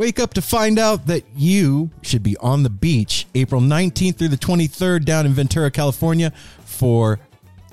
Wake up to find out that you should be on the beach April 19th through the 23rd down in Ventura, California for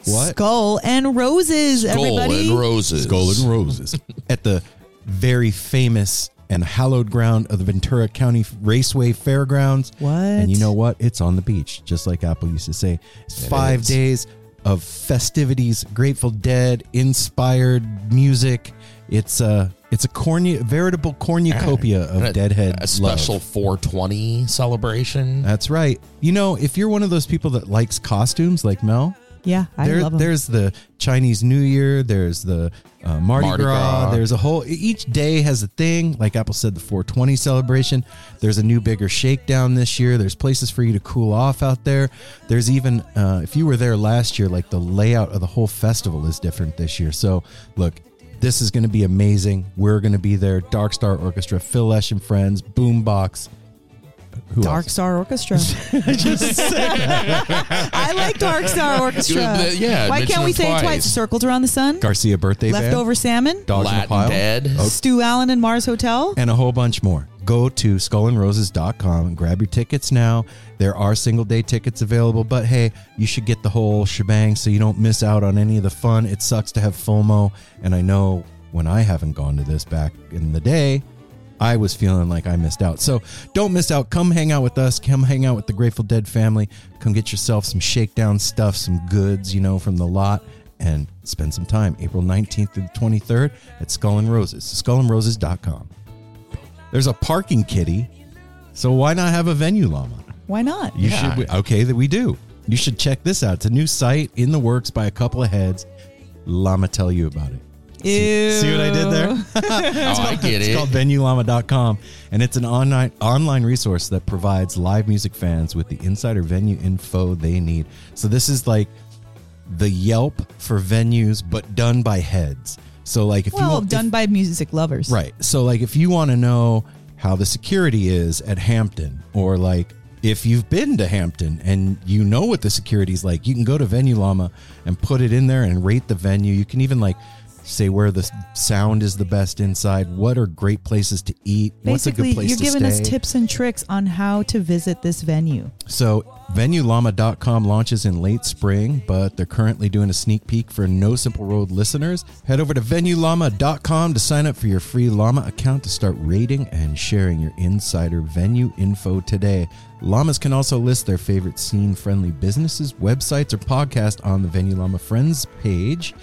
what? Skull and Roses, Skull everybody. and roses. Skull and Roses at the very famous and hallowed ground of the Ventura County Raceway Fairgrounds. What? And you know what? It's on the beach, just like Apple used to say. It's It five is. days of festivities, Grateful Dead inspired music. It's a it's a cornu- veritable cornucopia of a- Deadhead A special love. 420 celebration. That's right. You know, if you're one of those people that likes costumes like Mel, yeah, I there, love them. there's the Chinese New Year. There's the uh, Mardi, Mardi Gras, Gras. There's a whole. Each day has a thing. Like Apple said, the 420 celebration. There's a new bigger shakedown this year. There's places for you to cool off out there. There's even uh, if you were there last year, like the layout of the whole festival is different this year. So look. This is going to be amazing. We're going to be there. Dark Star Orchestra, Phil Lesh and Friends, Boombox. Who Dark else? Star Orchestra. I like Dark Star Orchestra. Yeah, yeah, Why can't we them say it twice. twice? Circles around the sun. Garcia Birthday Band, Leftover salmon. Dogs in a Latin Pile, Dead. Oh. Stu Allen and Mars Hotel. and a whole bunch more. Go to skullandroses.com and grab your tickets now. There are single day tickets available, but hey, you should get the whole shebang so you don't miss out on any of the fun. It sucks to have FOMO, and I know when I haven't gone to this back in the day, I was feeling like I missed out. So don't miss out. Come hang out with us. Come hang out with the Grateful Dead family. Come get yourself some shakedown stuff, some goods, you know, from the lot, and spend some time April 19th through the 23rd at Skull and Roses. Skullandroses.com. There's a parking kitty, so why not have a venue llama? Why not? You Yeah. should. Okay, that we do. You should check this out. It's a new site in the works by a couple of heads. Llama tell you about it. Ew. See what I did there? Oh, I get It's it. called venuellama.com and it's an online online resource that provides live music fans with the insider venue info they need. So this is like the Yelp for venues but done by heads. So like if you Well, done by music lovers. Right. So, like, if you want to know how the security is at Hampton, or like if you've been to Hampton and you know what the security is like, you can go to Venue Llama and put it in there and rate the venue. You can even like say where the sound is the best inside, what are great places to eat, what's a Basically, good place you're giving us tips and tricks on how to visit this venue. So, VenueLlama.com launches in late spring, but they're currently doing a sneak peek for No Simple Road listeners. Head over to VenueLlama.com to sign up for your free Llama account to start rating and sharing your insider venue info today. Llamas can also list their favorite scene friendly businesses, websites, or podcasts on the Venue Llama Friends page.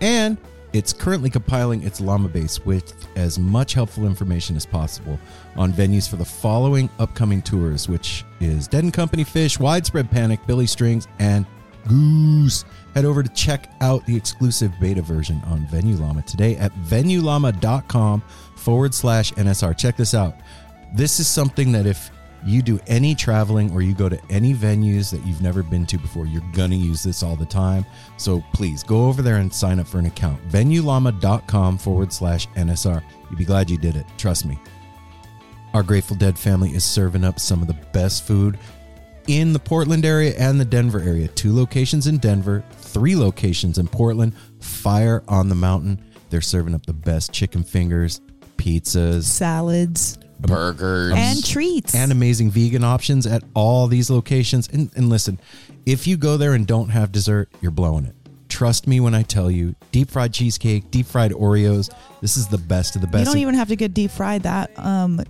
And it's currently compiling its llama base with as much helpful information as possible on venues for the following upcoming tours, which is Dead and Company Phish, Widespread Panic, Billy Strings, and Goose. Head over to check out the exclusive beta version on Venue Llama today at venuellama.com forward slash NSR. Check this out. This is something that if you do any traveling or you go to any venues that you've never been to before, you're going to use this all the time. So please go over there and sign up for an account. VenueLlama.com forward slash NSR. You'd be glad you did it. Trust me. Our Grateful Dead family is serving up some of the best food in the Portland area and the Denver area. Two locations in Denver, three locations in Portland. Fire on the Mountain. They're serving up the best chicken fingers, pizzas, Salads Burgers. and treats. and amazing vegan options at all these locations. And, and listen, if you go there and don't have dessert, you're blowing it. Trust me when I tell you, deep fried cheesecake, deep fried Oreos, this is the best of the best. you don't even have to get deep fried. That um,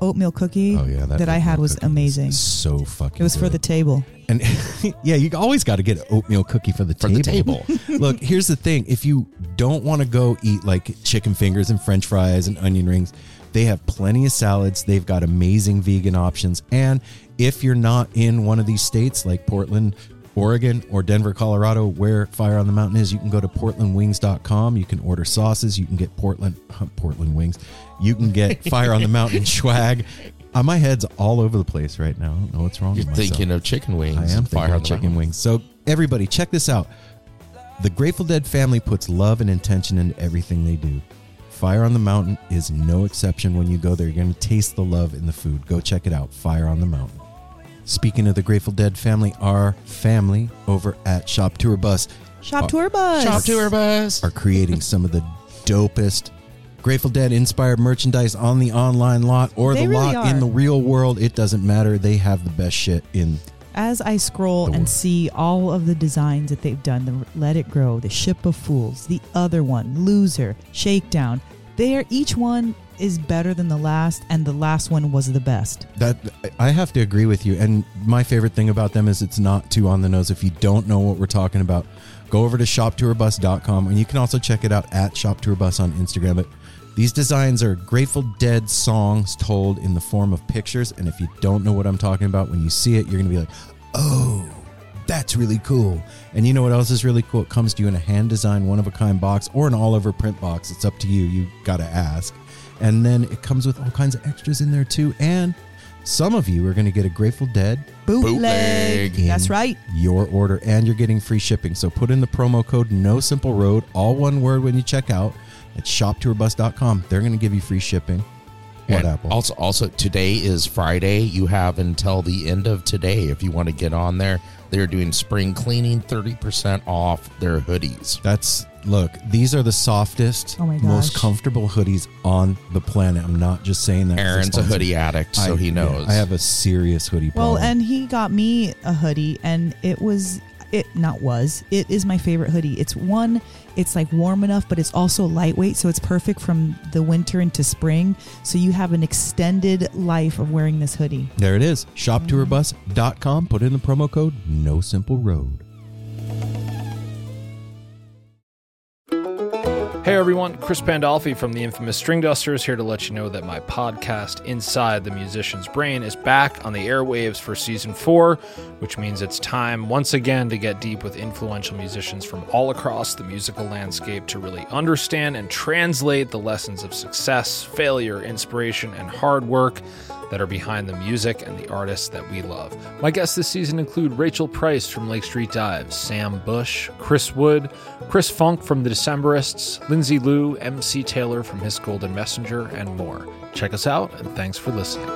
oatmeal cookie oh yeah, that, I had was cookie amazing. So fucking. It was for the table. And yeah, you always got to get an oatmeal cookie for the For table. the table. Look, here's the thing: if you don't want to go eat like chicken fingers and French fries and onion rings, they have plenty of salads. They've got amazing vegan options. And if you're not in one of these states like Portland, Oregon, or Denver, Colorado, where Fire on the Mountain is, you can go to portlandwings.com. You can order sauces. You can get Portland Portland wings. You can get Fire on the Mountain swag. Uh, my head's all over the place right now. I don't know what's wrong. You're with myself. thinking of chicken wings. I am thinking fire on of chicken mountain. wings. So everybody, check this out. The Grateful Dead family puts love and intention into everything they do. Fire on the Mountain is no exception. When you go there, you're going to taste the love in the food. Go check it out. Fire on the Mountain. Speaking of the Grateful Dead family, our family over at Shop Tour Bus Shop Uh, tour bus. Shop tour bus. are creating some of the dopest Grateful Dead inspired merchandise on the online lot or They the really lot in the real world. It doesn't matter. They have the best shit in As I scroll The and world. see all of the designs that they've done, the Let It Grow, the Ship of Fools, the other one, Loser, Shakedown, they are each one is better than the last, and the last one was the best. That I have to agree with you. And my favorite thing about them is it's not too on the nose. If you don't know what we're talking about, go over to shoptourbus.com and you can also check it out at shoptourbus on Instagram. But these designs are Grateful Dead songs told in the form of pictures. And if you don't know what I'm talking about, when you see it, you're going to be like, oh, that's really cool. And you know what else is really cool? It comes to you in a hand designed, one of a kind box or an all over print box. It's up to you. You got to ask. And then it comes with all kinds of extras in there too. And some of you are going to get a Grateful Dead Bootleg. That's right. your order and you're getting free shipping. So put in the promo code No Simple Road, all one word when you check out at shoptourbus.com. They're going to give you free shipping. What And Apple? Also, also today is Friday. You have until the end of today if you want to get on there. They're doing spring cleaning, thirty percent off their hoodies. That's look, these are the softest, Oh my most comfortable hoodies on the planet. I'm not just saying that. Aaron's a hoodie addict, so I- he yeah, knows. I have a serious hoodie Well, and he got me a hoodie, and it was it not was it is my favorite hoodie. It's one, it's like warm enough, but it's also lightweight, so it's perfect from the winter into spring. So you have an extended life of wearing this hoodie. there it is. Shoptourbus.com. Put in the promo code No Simple Road. Hey everyone, Chris Pandolfi from the infamous Stringdusters here to let you know that my podcast, Inside the Musician's Brain, is back on the airwaves for season four, which means it's time once again to get deep with influential musicians from all across the musical landscape to really understand and translate the lessons of success, failure, inspiration, and hard work that are behind the music and the artists that we love. My guests this season include Rachel Price from Lake Street Dives, Sam Bush, Chris Wood, Chris Funk from The Decemberists, Lindsay Lou, MC Taylor from His Golden Messenger, and more. Check us out, and thanks for listening.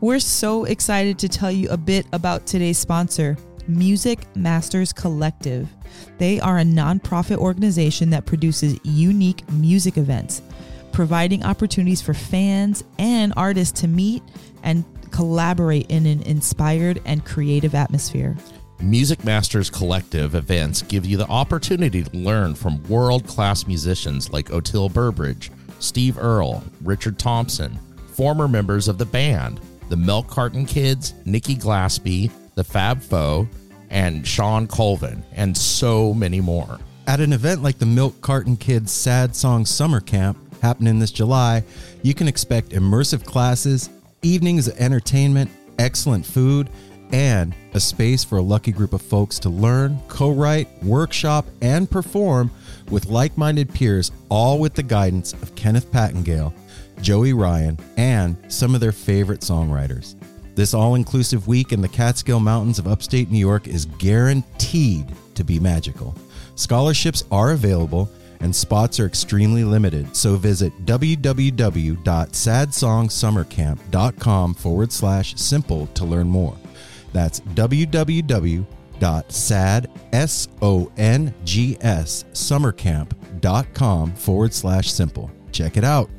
We're so excited to tell you a bit about today's sponsor, Music Masters Collective. They are a nonprofit organization that produces unique music events, providing opportunities for fans and artists to meet and collaborate in an inspired and creative atmosphere. Music Masters Collective events give you the opportunity to learn from world class musicians like Oteil Burbridge, Steve Earle, Richard Thompson, former members of the band, the Milk Carton Kids, Nikki Glaspie, the Fab Faux, and Shawn Colvin, and so many more. At an event like the Milk Carton Kids Sad Song Summer Camp happening this July, you can expect immersive classes, evenings of entertainment, excellent food, and a space for a lucky group of folks to learn, co write, workshop, and perform with like minded peers, all with the guidance of Kenneth Pattengale, Joey Ryan, and some of their favorite songwriters. This all inclusive week in the Catskill Mountains of upstate New York is guaranteed to be magical. Scholarships are available, and spots are extremely limited. So visit www.sadsongssummercamp.com forward slash simple to learn more. That's www.sad.songssummercamp.com forward slash simple. Check it out.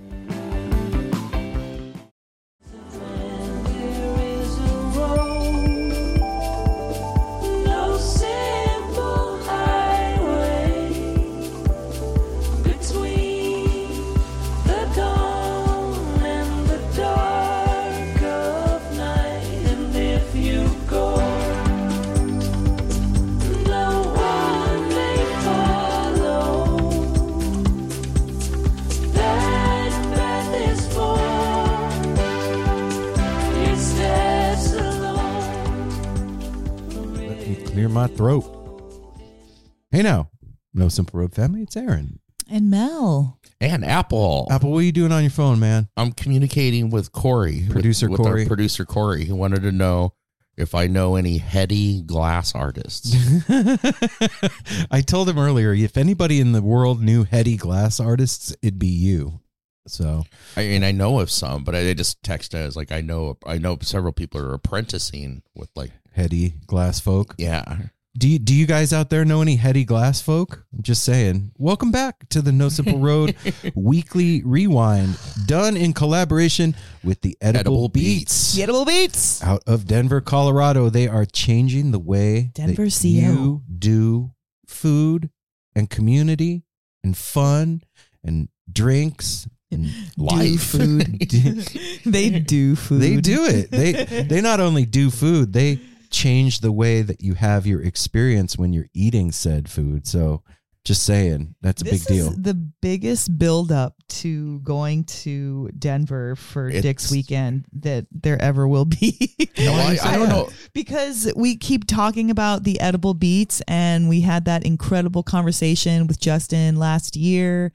Hey now, No Simple Road family, it's Aaron. And Mel. And Apple. Apple, what are you doing on your phone, man? I'm communicating with Corey, with- Producer with, our Corey. producer Corey, who wanted to know if I know any heady glass artists. I told him earlier if anybody in the world knew heady glass artists, it'd be you. So I mean, I know of some, but I just texted as like I know I know several people are apprenticing with like heady glass folk. yeah. Do you, do you guys out there know any heady glass folk? I'm just saying. Welcome back to the No Simple Road weekly rewind, done in collaboration with the Edible, Edible Beats. Beats. Gettable Beats. Out of Denver, Colorado, they are changing the way Denver, that CO. you do food and community and fun and drinks and Life. food. they do food. They do it. They they not only do food, they change the way that you have your experience when you're eating said food. So just saying, that's a this big deal. is the biggest buildup to going to Denver for It's- Dick's weekend that there ever will be. No, I, I don't know. because we keep talking about the edible Beats, and we had that incredible conversation with Justin last year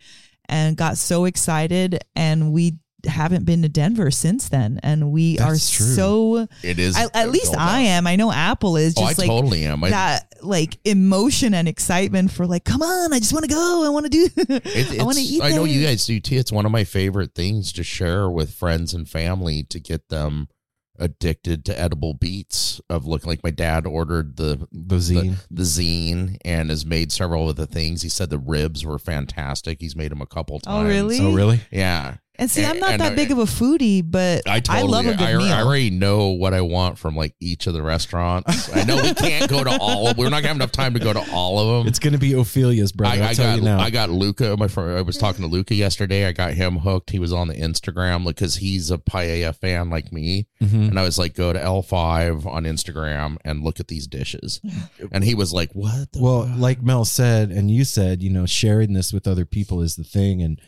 and got so excited and we haven't been to Denver since then and we That's are true. so It is. I, at least I up. am I know Apple is Oh, I just like totally am. I, that like emotion and excitement for like come on I just want to go I want to do it, I want to eat I know there. you guys do too. It's one of my favorite things to share with friends and family to get them addicted to edible beats. Of looking like my dad ordered the The zine. the, the zine and has made several of the things. He said the ribs were fantastic. He's made them a couple oh, times Oh, times. really? oh, really? Yeah. And see I'm not and that I- big of a foodie but I totally, love a good I, meal I already know what I want from like each of the restaurants. I know we can't go to all. of We're not gonna have enough time to go to all of them. It's going to be Ophelia's brother. I, I'll I tell got you now. I got Luca. My friend, I was talking to Luca yesterday. I got him hooked. He was on the Instagram because he's a paella fan like me, Mhm. and I was like, go to El Five on Instagram and look at these dishes. And he was like, what? The Well, fuck? like Mel said, and you said, you know, sharing this with other people is the thing, and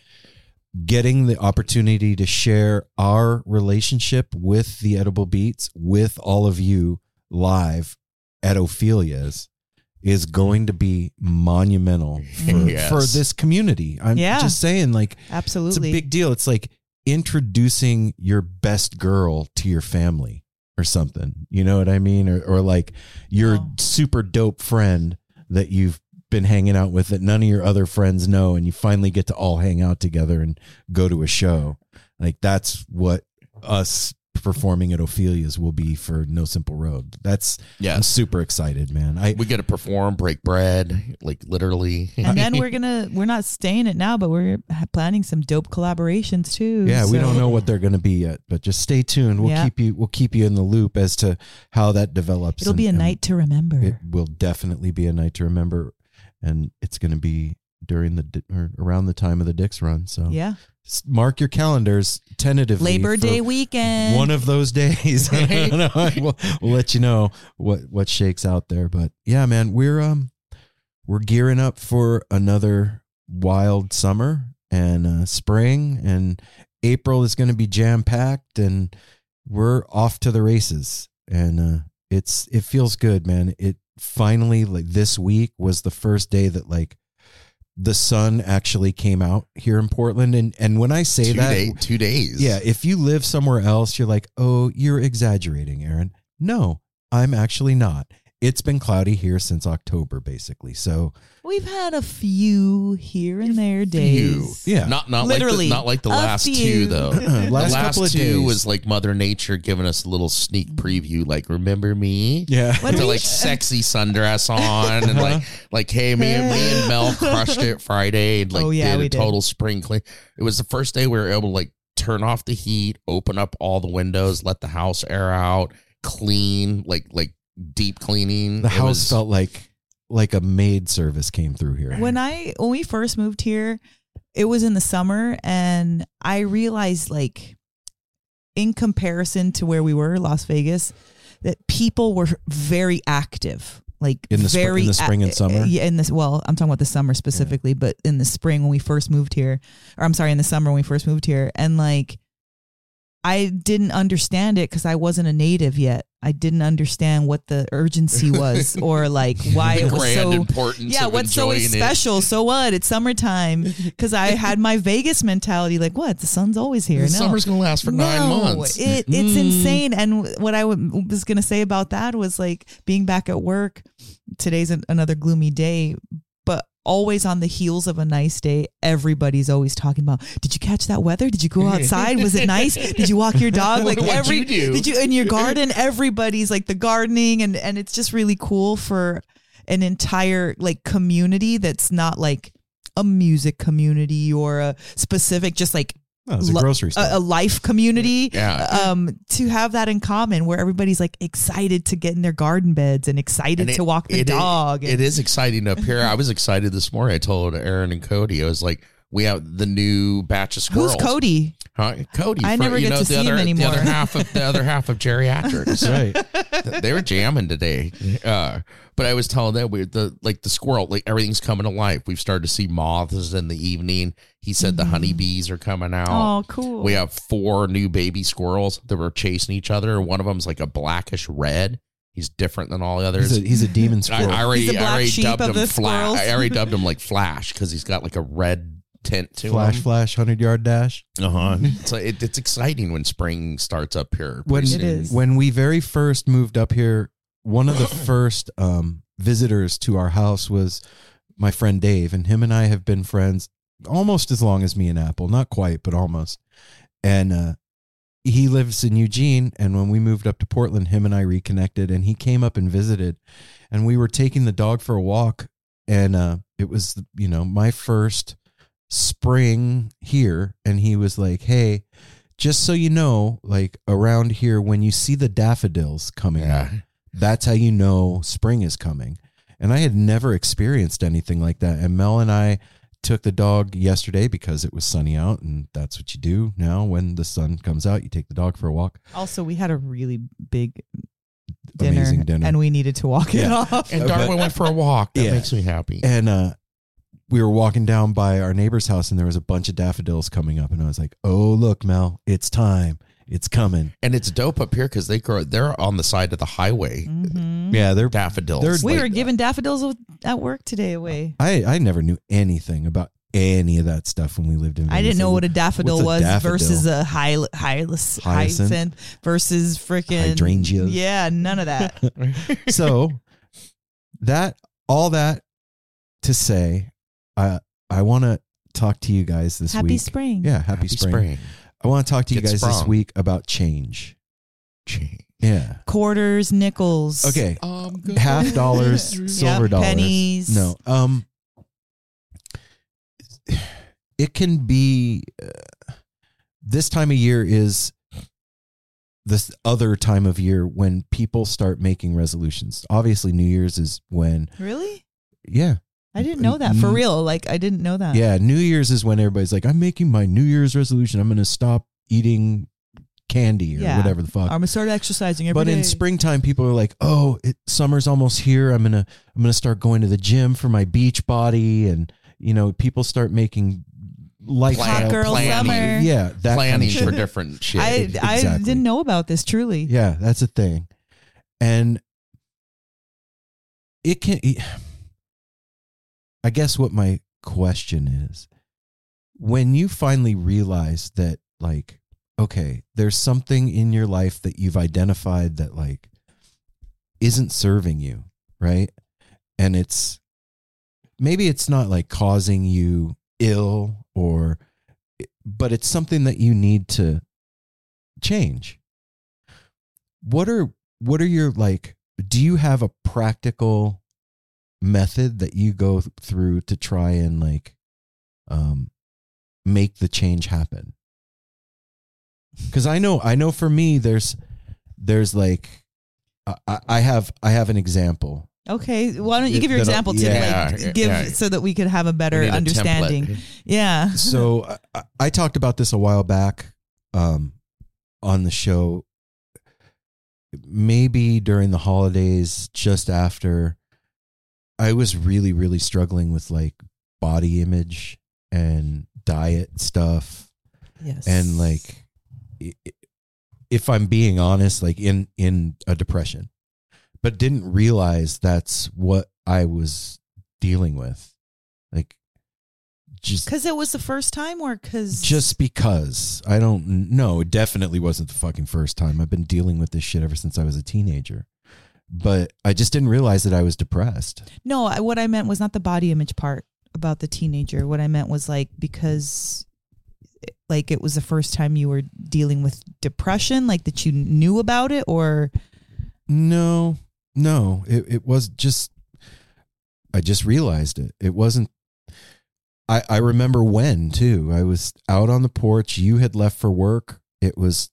getting the opportunity to share our relationship with the edible beats with all of you live at Ophelia's is going to be monumental for, Yes. for this community. I'm Yeah. just saying, like, absolutely it's a big deal. It's like introducing your best girl to your family or something. You know what I mean? Or, or like your Oh. super dope friend that you've been hanging out with that none of your other friends know, and you finally get to all hang out together and go to a show. Like that's what us performing at Ophelia's will be for No Simple Road. That's I'm super excited, man. I we get to perform, break bread, like literally. and then we're gonna we're not staying it now but we're planning some dope collaborations too Yeah, we don't know what they're going to be yet, but just stay tuned. We'll Yeah. keep you we'll keep you in the loop as to how that develops. it'll be a night to remember It will definitely be a night to remember, and it's going to be during the or around the time of the Dick's run. So yeah mark your calendars tentatively. Labor Day weekend One of those days. we'll, we'll let you know what what shakes out there. But yeah, man, we're um we're gearing up for another wild summer and uh, spring, and April is going to be jam packed, and we're off to the races. And uh, it's it feels good, man. It finally like this week was the first day that like the sun actually came out here in Portland, and and when I say two that, day, two days. yeah, if you live somewhere else, you're like, oh, you're exaggerating, Aaron. No, I'm actually not. It's been cloudy here since October, basically. So We've had a few here and there Few. days. Yeah. Not not Literally, like the, not like the last few. two though. Uh-uh, last couple last of two days. was like Mother Nature giving us a little sneak mm-hmm. preview, like remember me. yeah, What to we- like sexy sundress on and like uh-huh. like hey me and me and Mel crushed it Friday and like Oh, yeah, did we a did. total spring clean. It was the first day we were able to like turn off the heat, open up all the windows, let the house air out, clean like like deep cleaning. the It house was- felt like like a maid service came through here. When I when we first moved here, it was in the summer and I realized like in comparison to where we were, Las Vegas, that people were very active. Like In the spr- in very the spring and summer? yeah. In this, well, I'm talking about the summer specifically, but in the spring when we first moved here, or I'm sorry, in the summer when we first moved here, and like I didn't understand it because I wasn't a native yet. I didn't understand what the urgency was or like why it was so important. yeah, what's so enjoying it. special? So what? It's summertime because I had my Vegas mentality. Like, what? The sun's always here. The no. summer's gonna last for nine months. It, it's Mm. insane. And what I w- was going to say about that was like being back at work. Today's an, another gloomy day, always on the heels of a nice day, everybody's always talking about. Did you catch that weather? Did you go outside? Was it nice? Did you walk your dog? Like What'd every you do? did you in your garden? Everybody's like the gardening, and and it's just really cool for an entire like community that's not like a music community or a specific just like Oh, it's a lo- grocery store. a, a life community Yeah. um to have that in common where everybody's like excited to get in their garden beds and excited And it- to walk the it is- dog It and- is exciting up here. I was excited this morning. I told Aaron and Cody, I was like, we have the new batch of squirrels. who's cody Huh? Cody. I never get know, to the see him other, anymore. The other half of the other half of geriatrics. right. they were jamming today. Uh, but I was telling them we the like the squirrel, like everything's coming to life. We've started to see moths in the evening. He said the honeybees are coming out. oh cool We have four new baby squirrels that were chasing each other. One of them's like a blackish red. He's different than all the others. He's a, he's a demon squirrel. I already, He's the I already dubbed of him Flash. I already dubbed him like Flash because he's got like a red tint to flash, him. flash, hundred yard dash. Uh huh. so it, it's exciting when spring starts up here. When soon. is. when we very first moved up here, one of the first um, visitors to our house was my friend Dave, and him and I have been friends almost as long as me and Apple. Not quite, but almost. And uh, he lives in Eugene, and when we moved up to Portland, him and I reconnected, and he came up and visited, and we were taking the dog for a walk, and uh, it was you know my first spring here, and he was like, "Hey." Just so you know, like around here, when you see the daffodils coming out, that's how you know spring is coming. And I had never experienced anything like that. And Mel and I took the dog yesterday because it was sunny out, and that's what you do now when the sun comes out. You take the dog for a walk. also we had a really big dinner, Amazing dinner. and we needed to walk it off And Darwin went for a walk. That Yeah. makes me happy. And uh, we were walking down by our neighbor's house, and there was a bunch of daffodils coming up, and I was like, "Oh, look, Mel, it's time. It's coming." And it's dope up here because they grow. They're on the side of the highway. Mhm. Yeah, they're. Daffodils. They're- we Like, were giving daffodils at work today away I I never knew anything about any of that stuff when we lived in. I didn't know what a daffodil a was daffodil? versus a hy- hyacinth, Hyacinth? hyacinth versus freaking Hydrangeas. Yeah, none of that. so that all that to say i i want to talk to you guys this week. Happy week spring. yeah happy, Happy spring. spring. i want to talk to you Get guys this sprung. week about change Change. yeah Quarters, nickels. okay Um, half dollars silver Yep, dollars pennies. no um it can be uh, this time of year is this other time of year when people start making resolutions obviously new year's is when Really? yeah I didn't know that. For Mm. real. Like I didn't know that. Yeah, New Year's is when everybody's like, I'm making my New Year's resolution. I'm going to stop eating candy or Yeah. whatever the fuck. I'm gonna start exercising every but in day. springtime, people are like, "Oh, it, summer's almost here. I'm gonna I'm gonna start going to the gym for my beach body." And you know, people start making lifestyle Hot girl planning. summer. Yeah, that planning kind of for different shit. I I Exactly. didn't know about this truly. Yeah, that's a thing. And it can I guess what my question is when you finally realize that like okay, there's something in your life that you've identified that like isn't serving you. right? And it's maybe it's not like causing you ill or but it's something that you need to change. What are what are your like do you have a practical method that you go through to try and like um make the change happen? Cuz I know I know for me there's there's like I- I, I have I have an example. Okay, why don't you give your example to yeah, like give yeah. so that we could have a better We need a understanding? Yeah. So I, I talked about this a while back um, on the show. Maybe during the holidays, just after, I was really, really struggling with like body image and diet stuff, Yes. and like, if I'm being honest, like in in a depression, but didn't realize that's what I was dealing with, like just because it was the first time, or because just because I don't know, it definitely wasn't the fucking first time. I've been dealing with this shit ever since I was a teenager. But I just didn't realize that I was depressed. no. I- What I meant was not the body image part about the teenager. What I meant was like because like it was the first time you were dealing with depression, like that you knew about it, or No, no, it, it was just, I just realized it. It wasn't, I, I remember when too. I was out on the porch. You had left for work. It was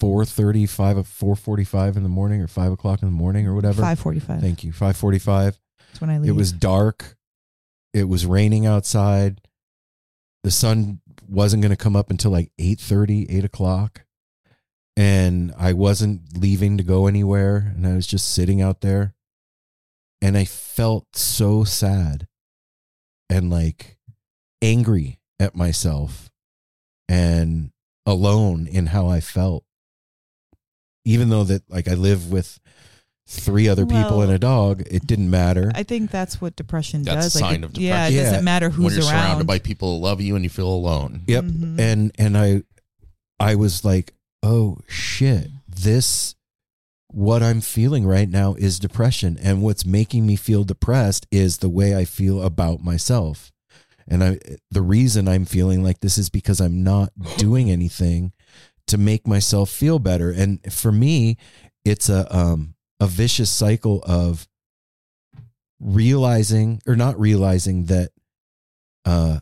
4.35, 4.45 in the morning or 5 o'clock in the morning or whatever. five forty five. Thank you. 5.45. That's when I leave. It was dark. It was raining outside. The sun wasn't going to come up until like 8.30, 8 o'clock. And I wasn't leaving to go anywhere. And I was just sitting out there. And I felt so sad and like angry at myself and alone in how I felt. Even though that like I live with three other people and a dog, it didn't matter. I think that's what depression That's does. a like, sign it- of depression. Yeah, it depression. doesn't Yeah. matter when you're around. surrounded by people who love you and you feel alone. Yep. Mhm. And and I I was like, "Oh shit. This what I'm feeling right now is depression and what's making me feel depressed is the way I feel about myself." And I the reason I'm feeling like this is because I'm not doing anything to make myself feel better. And for me, it's a um a vicious cycle of realizing or not realizing that uh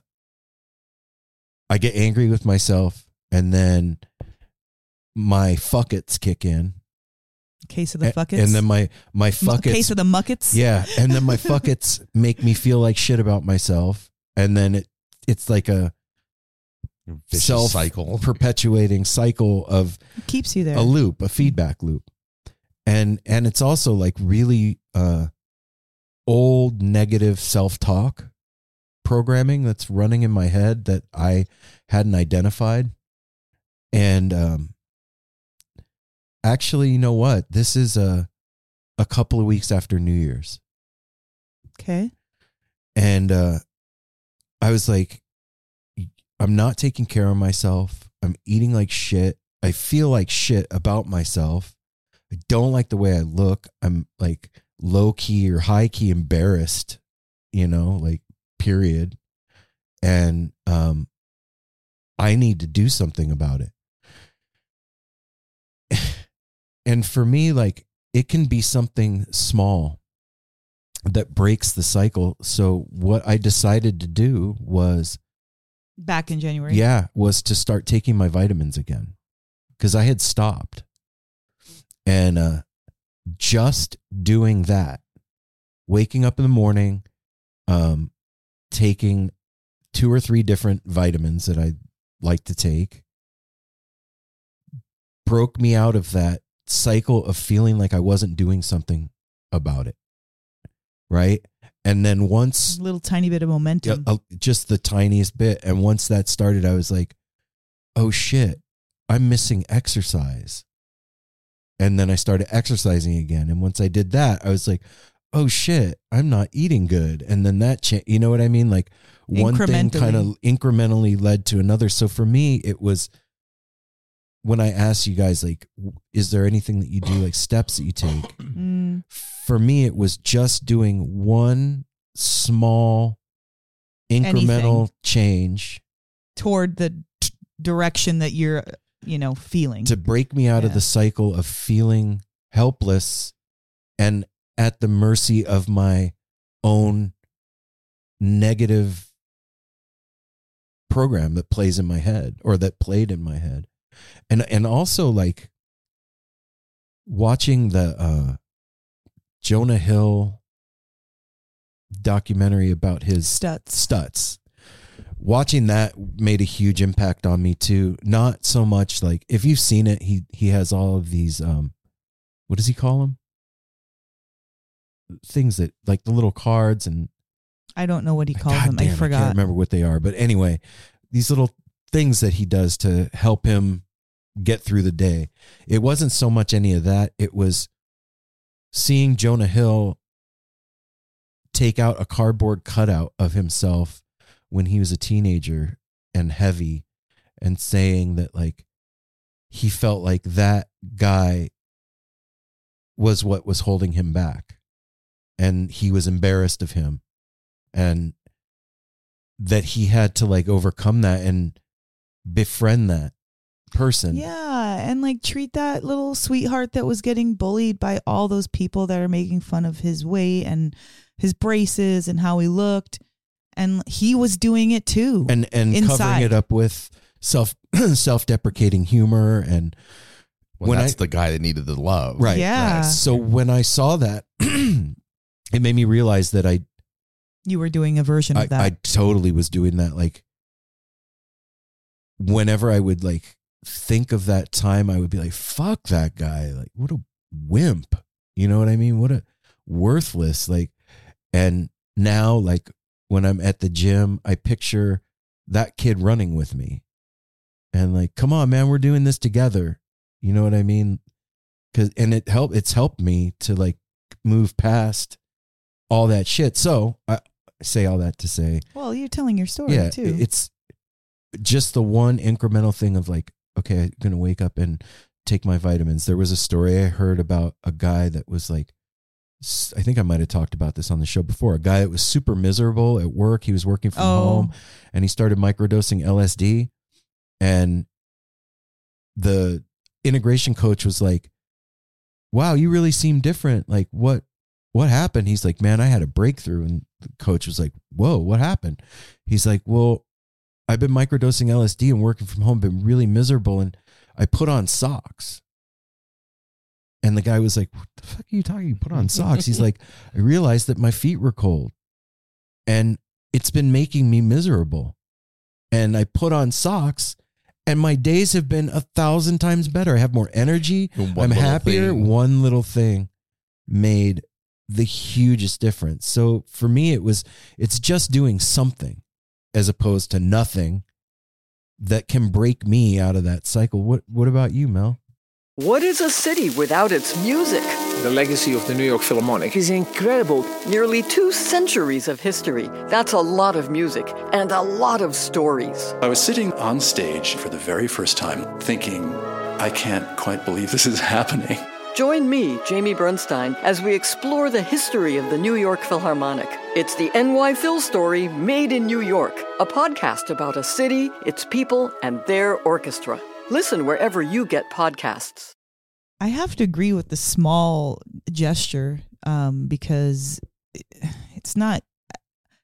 I get angry with myself and then my fuckets kick in. case of the fuckets. And then my my fuckets case of the muckets. Yeah, and then my fuckets make me feel like shit about myself and then it it's like a Self- cycle. perpetuating cycle of keeps you there. a loop, a feedback loop. And and it's also like really uh old negative self-talk programming that's running in my head that I hadn't identified. And um actually, you know what? This is a a couple of weeks after New Year's. okay. And uh I was like I'm not taking care of myself. I'm eating like shit. I feel like shit about myself. I don't like the way I look. I'm like low key or high key embarrassed, you know, like period. And um I need to do something about it. and for me like it can be something small that breaks the cycle. So what I decided to do was Back in January. yeah, was to start taking my vitamins again because I had stopped. And uh, just doing that, waking up in the morning, um, taking two or three different vitamins that I like to take, broke me out of that cycle of feeling like I wasn't doing something about it. Right. And then once little tiny bit of momentum. uh, just the tiniest bit. And once that started, I was like, oh shit, I'm missing exercise. And then I started exercising again. And once I did that, I was like, oh shit, I'm not eating good. And then that, cha- you know what I mean? Like one thing kind of incrementally led to another. So for me, it was when I asked you guys, like, is there anything that you do, like steps that you take? Mm, For me, it was just doing one small incremental Anything. change toward the t- direction that you're, you know, feeling. to break me out of the cycle of feeling helpless and at the mercy of my own negative program that plays in my head or that played in my head and and also like watching the uh Jonah Hill documentary about his Stuts. Stutz. Watching that made a huge impact on me too. Not so much like if you've seen it, he he has all of these um what does he call them? Things that like the little cards and I don't know what he calls God them. damn, I forgot. I can't remember what they are. But anyway, these little things that he does to help him get through the day. It wasn't so much any of that. It was seeing Jonah Hill take out a cardboard cutout of himself when he was a teenager and heavy and saying that like he felt like that guy was what was holding him back and he was embarrassed of him and that he had to like overcome that and befriend that person Yeah, and like treat that little sweetheart that was getting bullied by all those people that are making fun of his weight and his braces and how he looked, and he was doing it too. and and covering it up with self self-deprecating humor and Well, When that's I- the guy that needed the love. right Yeah. right. so when i saw that it made me realize that i you were doing a version I, of that. I totally was doing that. Like, whenever I would like think of that time, I would be like, "Fuck that guy! Like, what a wimp!" You know what I mean? What a worthless like. And now, like when I'm at the gym, I picture that kid running with me, and like, "Come on, man, we're doing this together." You know what I mean? Cause and it helped. It's helped me to like move past all that shit. So I say all that to say, well, you're telling your story yeah, too. it's just the one incremental thing of like, okay, I'm gonna wake up and take my vitamins. There was a story I heard about a guy that was like, I think I might have talked about this on the show before. A guy that was super miserable at work. He was working from Oh. home, and he started microdosing LSD, and the integration coach was like, "Wow, you really seem different. Like what?" What happened? He's like, man, I had a breakthrough. And the coach was like, whoa, what happened? He's like, well, I've been microdosing LSD and working from home, been really miserable, and I put on socks. And the guy was like, What the fuck are you talking? You put on socks. He's like, I realized that my feet were cold. And it's been making me miserable. And I put on socks, and my days have been a thousand times better. I have more energy. I'm happier. thing. One little thing made the hugest difference. So for me, it was it's just doing something as opposed to nothing that can break me out of that cycle. What What about you, Mel? What is a city without its music? The legacy of the New York Philharmonic is incredible. Nearly two centuries of history. That's a lot of music and a lot of stories. I was sitting on stage for the very first time thinking, I can't quite believe this is happening. Join me, Jamie Bernstein, as we explore the history of the New York Philharmonic. It's the NY Phil story made in New York, a podcast about a city, its people, and their orchestra. Listen wherever you get podcasts. I have to agree with the small gesture um, because it's not.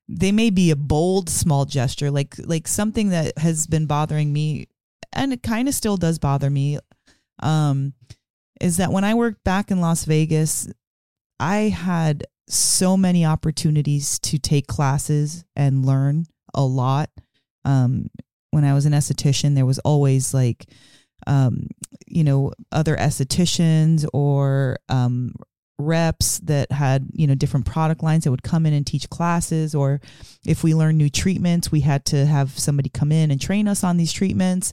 They may be a bold small gesture, like like something that has been bothering me, and it kind of still does bother me. Um, is that when I worked back in Las Vegas, I had so many opportunities to take classes and learn a lot. Um, when I was an esthetician, there was always like um, you know, other estheticians or um, reps that had, you know, different product lines that would come in and teach classes. Or if we learned new treatments, we had to have somebody come in and train us on these treatments.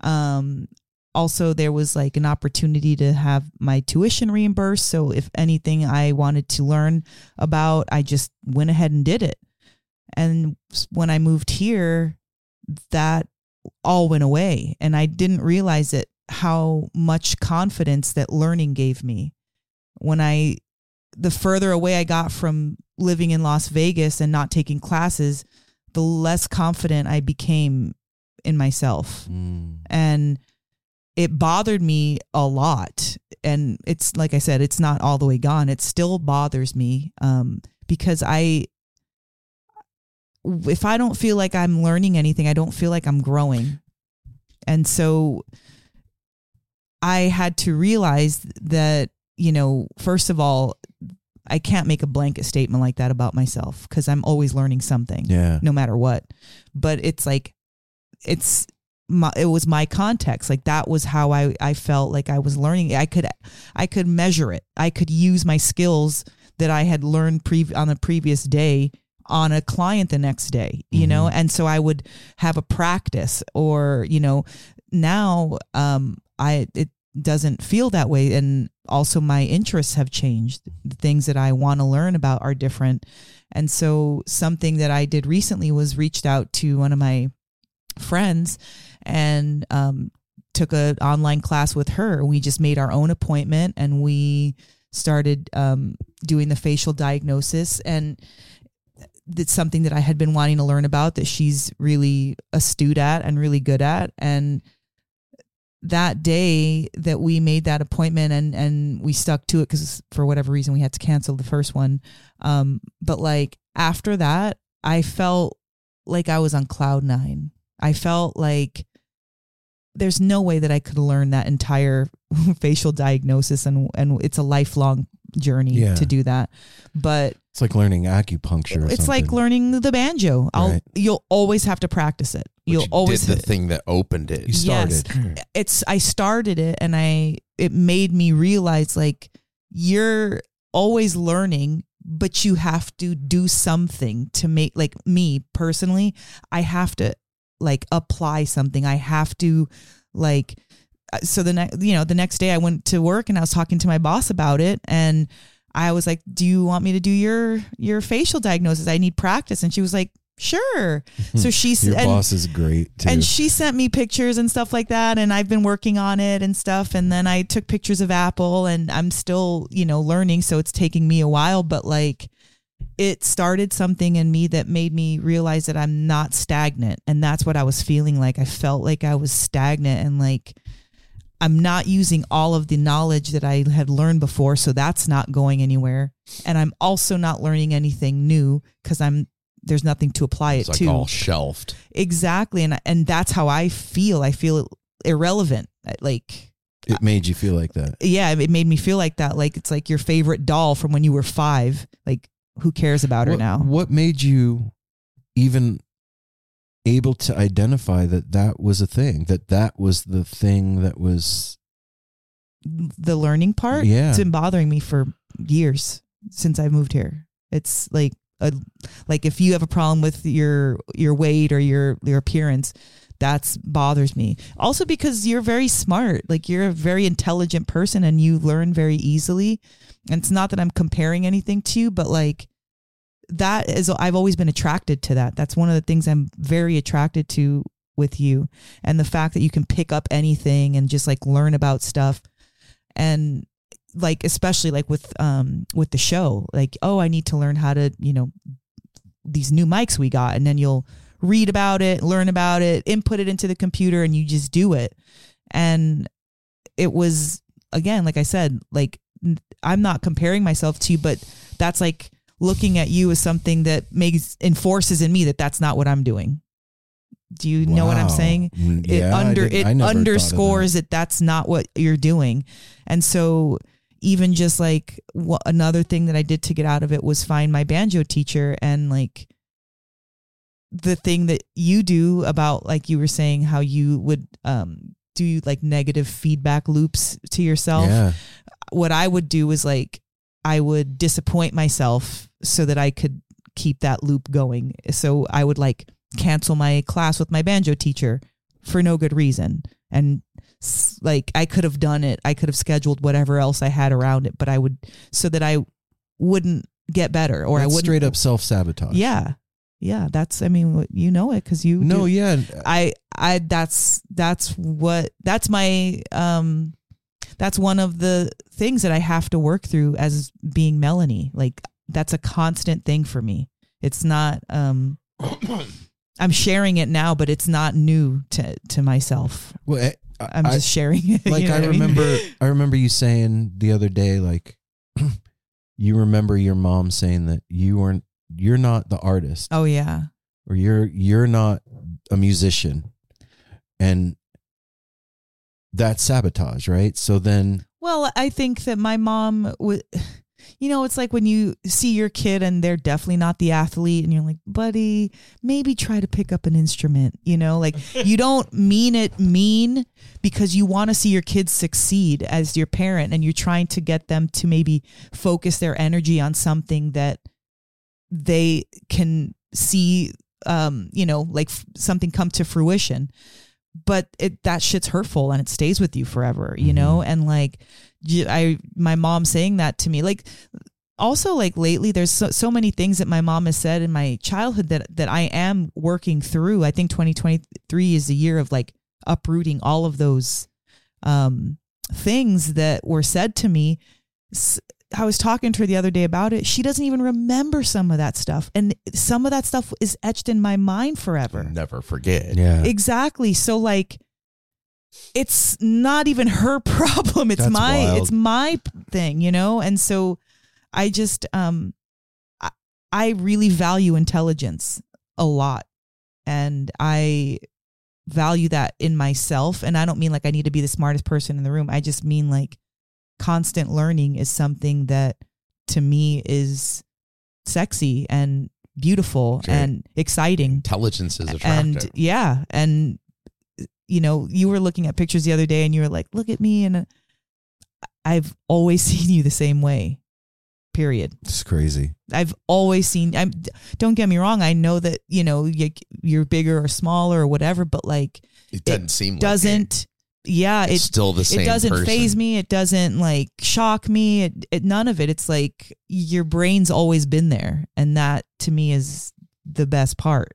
Um, also, there was like an opportunity to have my tuition reimbursed. So if anything I wanted to learn about, I just went ahead and did it. And when I moved here, that all went away and I didn't realize it how much confidence that learning gave me when I the further away I got from living in Las Vegas and not taking classes, the less confident I became in myself. Mm. And it bothered me a lot. And it's like I said, it's not all the way gone. It still bothers me um, because I, if I don't feel like I'm learning anything, I don't feel like I'm growing. And so I had to realize that, you know, first of all, I can't make a blanket statement like that about myself because I'm always learning something Yeah. no matter what. But it's like, it's my, it was my context. Like that was how I, I felt like I was learning. I could, I could measure it. I could use my skills that I had learned pre- on the previous day on a client the next day, you know? And so I would have a practice or, you know, now, um, I, it doesn't feel that way. And also my interests have changed. The things that I want to learn about are different. And so something that I did recently was reached out to one of my friends and um, took an online class with her. We just made our own appointment and we started um, doing the facial diagnosis. And it's something that I had been wanting to learn about that she's really astute at and really good at. And that day that we made that appointment and and we stuck to it because for whatever reason we had to cancel the first one um but like after that i felt like i was on cloud nine i felt like there's no way that i could learn that entire facial diagnosis and and it's a lifelong journey Yeah. to do that but It's like learning acupuncture. Or it's like learning the banjo i'll Right. you'll always have to practice it But you'll you always did the thing that opened it. You started. Yes. it's I started it and I it made me realize like you're always learning but you have to do something to make like me personally I have to like apply something. I have to like uh, so the next you know the next day I went to work and I was talking to my boss about it and I was like do you want me to do your your facial diagnosis? I need practice. And she was like sure. So she's Your and, boss is great too. and she sent me pictures and stuff like that and i've been working on it and stuff and then i took pictures of apple and i'm still you know learning so it's taking me a while but like it started something in me that made me realize that i'm not stagnant. And that's what i was feeling like. I felt like i was stagnant and like i'm not using all of the knowledge that i had learned before so that's not going anywhere. And i'm also not learning anything new because i'm there's nothing to apply It's it like to. all shelved. exactly and and that's how i feel. I feel irrelevant like it made you feel like that. yeah it made me feel like that. Like it's like your favorite doll from when you were five. Like who cares about her what, now What made you even able to identify that that was a thing? That that was the thing that was the learning part Yeah. it's been bothering me for years since i moved here it's like a like if you have a problem with your your weight or your your appearance that's bothers me. Also because you're very smart. Like you're a very intelligent person and you learn very easily. And it's not that i'm comparing anything to you but like that is i've always been attracted to that. That's one of the things i'm very attracted to with you. And the fact that you can pick up anything and just like learn about stuff. And like especially like with um with the show. Like oh i need to learn how to you know these new mics we got. And then you'll read about it learn about it input it into the computer and you just do it. And it was again like i said like I'm not comparing myself to you but that's like looking at you as something that makes enforces in me that that's not what i'm doing. Do you know what i'm saying? Mm, it under it I never thought of underscores that. that that's not what you're doing. And so even just like what another thing that i did to get out of it was find my banjo teacher and like the thing that you do about like you were saying how you would um do like negative feedback loops to yourself Yeah. what I would do is like I would disappoint myself so that I could keep that loop going. So I would like cancel my class with my banjo teacher for no good reason. And like I could have done it. I could have scheduled whatever else I had around it, but I would so that I wouldn't get better or I wouldn't straight up self sabotage. Yeah. Yeah, that's I mean you know it because you No, do. yeah. I I that's that's what that's my um that's one of the things that I have to work through as being Melanie. Like that's a constant thing for me. It's not um I'm sharing it now, but it's not new to to myself. Well, I, I'm I- just sharing it. like you know I what mean? remember I remember you saying the other day like you remember your mom saying that you weren't you're not the artist Oh yeah. or you're you're not a musician and that's sabotage right so then Well, I think that my mom would, you know, it's like when you see your kid and they're definitely not the athlete, and you're like, buddy, maybe try to pick up an instrument. You know, like you don't mean it mean because you want to see your kids succeed as your parent, and you're trying to get them to maybe focus their energy on something that they can see, um, you know, like f- something come to fruition but it that shit's hurtful and it stays with you forever you know? And like i my mom saying that to me like also like lately there's so, so many things that my mom has said in my childhood that that i am working through. I think 2023 is the year of like uprooting all of those um things that were said to me I was talking to her the other day about it. She doesn't even remember some of that stuff. And some of that stuff is etched in my mind forever. Never forget. yeah Exactly. So like it's not even her problem. It's That's my wild. it's my thing, you know? And so I just um I, I really value intelligence a lot. And I value that in myself and I don't mean like I need to be the smartest person in the room. I just mean like constant learning is something that to me is sexy and beautiful and exciting. Intelligence is attractive. and yeah and you know you were looking at pictures the other day and you were like look at me and uh, i've always seen you the same way period. It's crazy. I've always seen i'm don't get me wrong i know that you know you, you're bigger or smaller or whatever but like it doesn't seem doesn't yeah it. It's it still the same it doesn't person. phase me it doesn't like shock me it, it none of it it's like your brain's always been there and that to me is the best part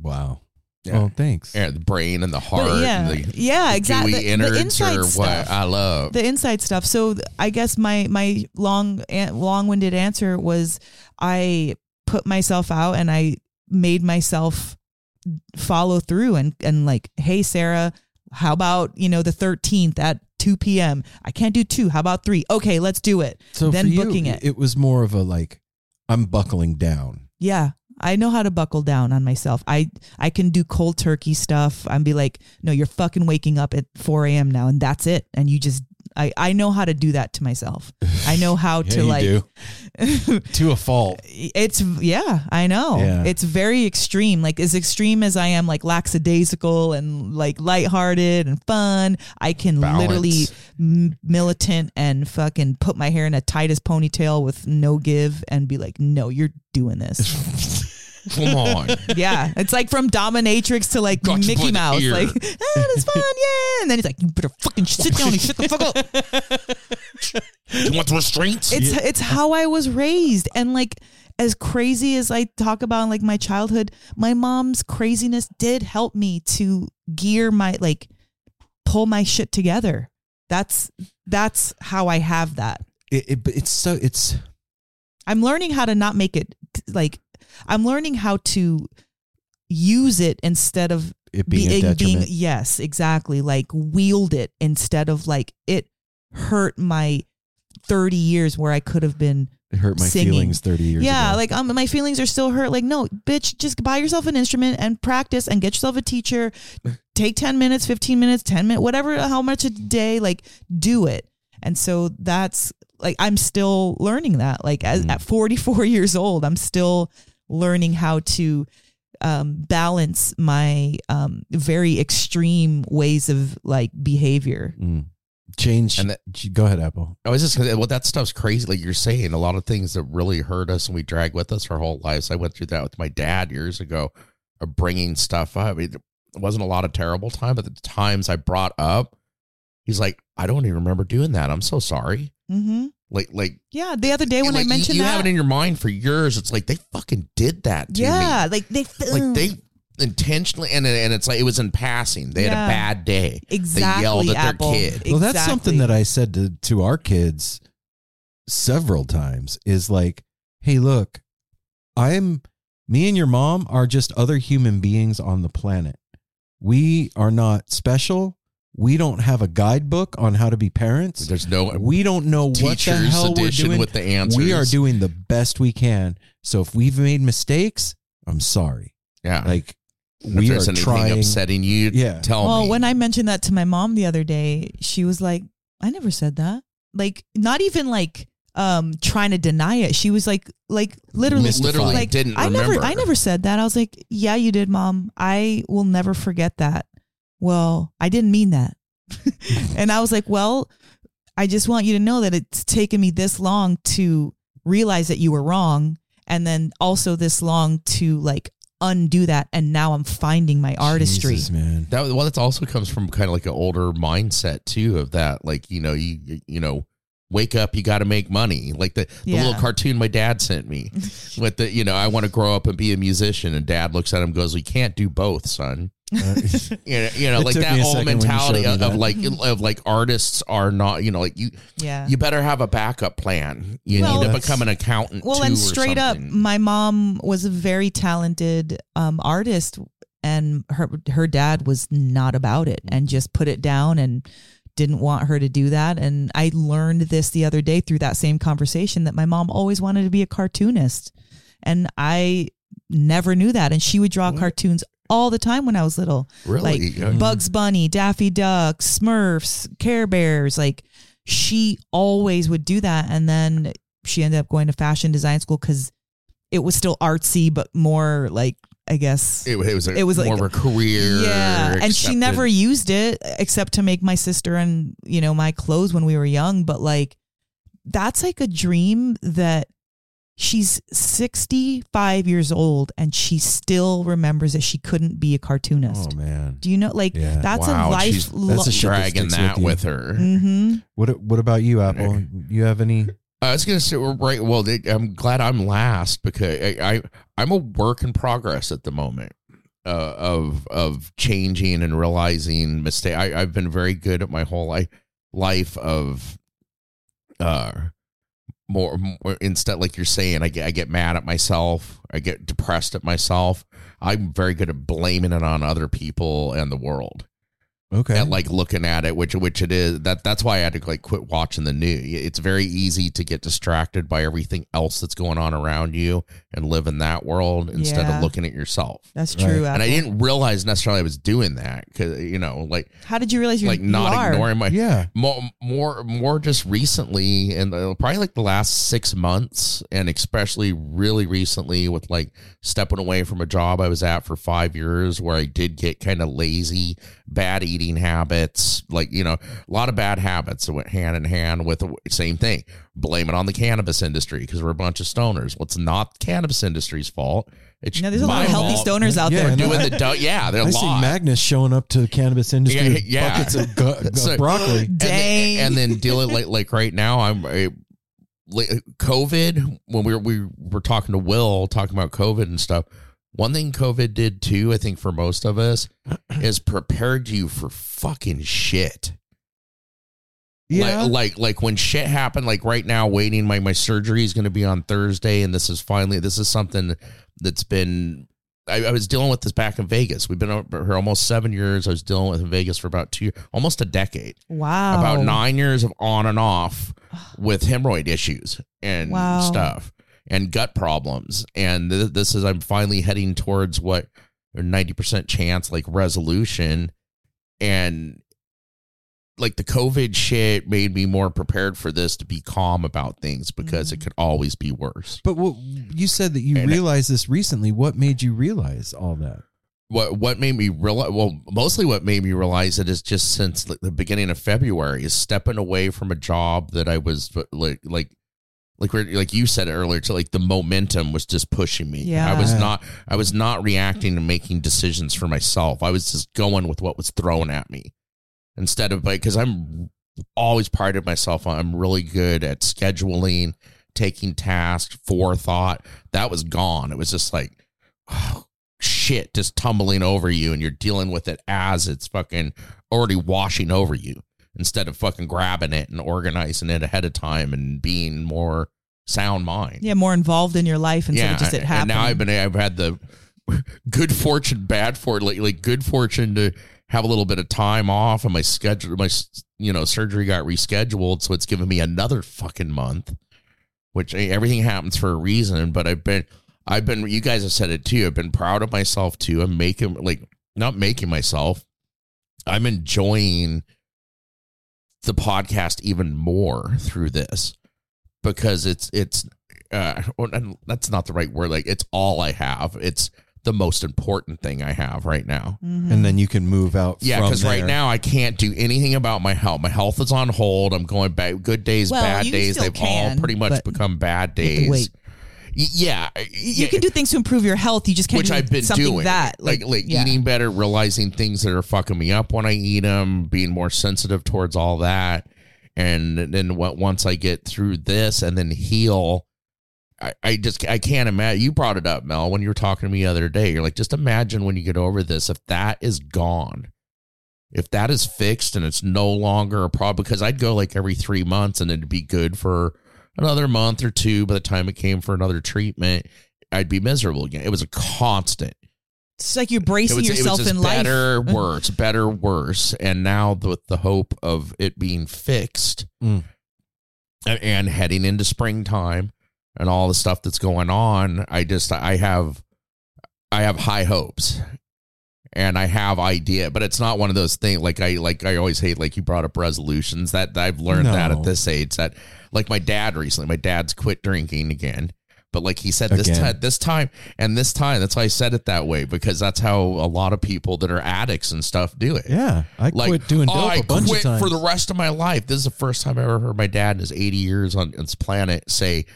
wow Yeah. well thanks Yeah, the brain and the heart But yeah, and the, yeah, the exactly. gooey The, the inside stuff, what I love. the inside stuff. So I guess my my long long winded answer was I put myself out and I made myself follow through and and like, hey Sarah, how about you know the thirteenth at two p.m. I can't do two. How about three? Okay, let's do it. so then you, booking it. it was more of a like i'm buckling down Yeah. I know how to buckle down on myself. I I can do cold turkey stuff. I'd be like, no, you're fucking waking up at 4 a.m. now, and that's it. And you just, I I know how to do that to myself. I know how Yeah, to like. to a fault It's yeah, I know. Yeah. It's very extreme. Like as extreme as I am, like lackadaisical and like lighthearted and fun. I can Balance. literally m- militant and fucking put my hair in a tightest ponytail with no give and be like, no, you're doing this. Come on. Yeah, it's like from dominatrix to like Got you by Mickey the Mouse. ear. Like, ah, that's fun, yeah. And then he's like, you better fucking sit down and shut the fuck up. you want the restraints? It's it's how I was raised, and like as crazy as I talk about like my childhood, my mom's craziness did help me to gear my like pull my shit together. That's that's how I have that. it, it, but it's so it's I'm learning how to not make it like I'm learning how to use it instead of it being a detriment yes exactly like wield it instead of like it hurt my 30 years where i could have been it hurt my singing. feelings 30 years yeah ago like um, my feelings are still hurt like no bitch just buy yourself an instrument and practice and get yourself a teacher take 10 minutes 15 minutes 10 minutes whatever how much a day like do it and so that's like i'm still learning that like as, Mm. at 44 years old i'm still learning how to um, balance my um, very extreme ways of like behavior Mm. change And that- go ahead apple I was just gonna, well, that stuff's crazy. Like you're saying, a lot of things that really hurt us and we drag with us our whole lives. I went through that with my dad years ago, of bringing stuff up. It wasn't a lot of terrible time, but the times I brought up, he's like, I don't even remember doing that. I'm so sorry. mm-hmm. Like like Yeah, the other day when like, I you- mentioned you, that, have it in your mind for years. It's like they fucking did that to yeah, me. like they Like they intentionally and and it's like it was in passing. They Yeah. had a bad day. exactly They yelled at Apple. their kid. Well, that's something that I said to, to our kids several times is like, hey, look, I'm me and your mom are just other human beings on the planet. We are not special. We don't have a guidebook on how to be parents. There's no we don't know what the teacher's hell we're edition doing. with the answers. We are doing the best we can. So if we've made mistakes, I'm sorry. yeah. Like if we are there's anything trying. upsetting you, Yeah. tell well, me. when I mentioned that to my mom the other day, she was like, "I never said that." Like, not even like um trying to deny it. She was like, like literally, Mystified. literally like didn't I remember. never, I never said that. I was like, "Yeah, you did, mom. I will never forget that." Well, I didn't mean that, and I was like, "Well, I just want you to know that it's taken me this long to realize that you were wrong, and then also this long to like." undo that and now i'm finding my artistry Jesus, man. That well, that also comes from kind of like an older mindset too of that, like you know, you you- you know, wake up, you got to make money. Like the, the Yeah. little cartoon my dad sent me with the, you know, I want to grow up and be a musician, and dad looks at him, and goes, "We can't do both, son." Uh, You know, you know, like that whole second when you mentality me of, of like of like artists are not, you know, like you yeah you better have a backup plan. You Well, need to become an accountant. Well, and straight up, my mom was a very talented um, artist, and her her dad was not about it, and just put it down and didn't want her to do that. And I learned this the other day through that same conversation that my mom always wanted to be a cartoonist, and I never knew that. And she would draw cartoons all the time when I was little really, like Yeah. Bugs Bunny, Daffy Duck, Smurfs, Care Bears. Like she always would do that, and then she ended up going to fashion design school because it was still artsy, but more like I guess. it, it was a, it was more like- of a career. yeah, and she never used it except to make my sister and you know my clothes when we were young. But like, that's like a dream that she's 65 years old and she still remembers that she couldn't be a cartoonist. Oh man. Do you know? Like Yeah. that's Wow, a life. she's- That's a shit that dragging that with with her. hmm What What about you, Apple? You have any? I was gonna say right. Well, they, I'm glad I'm last because I, I I'm a work in progress at the moment uh, of of changing and realizing mistake. I, I've been very good at my whole life life of uh more, more instead like you're saying I get I get mad at myself I get depressed at myself I'm very good at blaming it on other people and the world Okay. and like looking at it, which which it is. That that's why I had to like quit watching the news. It's very easy to get distracted by everything else that's going on around you and live in that world instead Yeah. of looking at yourself. That's Right. true. And I didn't realize necessarily I was doing that because you know, like How did you realize you were like you not are? ignoring my yeah. more more more just recently and probably like the last six months and especially really recently with like stepping away from a job i was at for five years where i did get kind of lazy bad eating habits like you know a lot of bad habits that went hand in hand with the same thing blame it on the cannabis industry because we're a bunch of stoners well it's not the cannabis industry's fault it's You know, there's a lot of healthy fault. stoners out Yeah, there. I know. doing the do- yeah they're I a see Magnus showing up to the cannabis industry Yeah, with yeah. buckets of gu- gu- So- broccoli. and then, and then deal it like like right now i'm eh, I, like, covid when we were we were talking to will talking about covid and stuff one thing covid did too i think for most of us is prepared you for fucking shit Yeah. like, like like when shit happened like right now waiting my my surgery is going to be on thursday and this is finally this is something that's been I, I was dealing with this back in vegas we've been over here almost seven years i was dealing with in vegas for about two almost a decade wow. about nine years of on and off with hemorrhoid issues and Wow. stuff and gut problems. And th- this is, I'm finally heading towards what a 90% chance like resolution. And like the COVID shit made me more prepared for this to be calm about things because it mm-hmm. could always be worse. but what you said that you And- realized this recently. What made you realize all that? what what made me realize well mostly what made me realize it is just since like the beginning of february is stepping away from a job that i was like like like we're, like you said earlier to like the momentum was just pushing me Yeah. i was not i was not reacting and making decisions for myself i was just going with what was thrown at me instead of like because i'm always prided myself on I'm really good at scheduling, taking tasks, forethought. That was gone. It was just like oh, shit just tumbling over you and you're dealing with it as it's fucking already washing over you instead of fucking grabbing it and organizing it ahead of time and being more sound mind. Yeah, more involved in your life instead of just it and now I've been I've had the good fortune, bad fortune, like, like good fortune to have a little bit of time off, and my schedule, my you know surgery got rescheduled, so it's given me another fucking month. Which eh, everything happens for a reason, but I've been I've been you guys have said it too. I've been proud of myself too. I'm making like not making myself. I'm enjoying the podcast even more through this because it's it's uh and that's not the right word. Like it's all i have. It's the most important thing i have right now. Mhm. and then you can move out. yeah because right now i can't do anything about my health. My health is on hold. I'm going back. Good days Well, bad days they've can, all pretty much become bad you have days yeah you can do things to improve your health. You just can't which do I've been something doing. that like like yeah. eating better, realizing things that are fucking me up when I eat them, being more sensitive towards all that, and then what once I get through this and then heal. I, I just I can't imagine. You brought it up, Mel, when you were talking to me the other day. You're like, just imagine when you get over this, if that is gone, if that is fixed and it's no longer a problem. Because I'd go like every three months and it'd be good for another month or two. By the time it came for another treatment, I'd be miserable again. It was a constant. It's like you're It bracing was, yourself it was in life. better, worse, better, worse. And now with the hope of it being fixed Mm. and, and heading into springtime and all the stuff that's going on, I just I have I have high hopes. And I have idea, but it's not one of those things like I like I always hate like you brought up resolutions that I've learned that at this age that like my dad recently my dad's quit drinking again but like he said this time this time and this time that's why I said it that way because that's how a lot of people that are addicts and stuff do it Yeah, I like quit doing dope oh, I quit of times for the rest of my life. This is the first time I ever heard my dad in his 80 years on this planet say,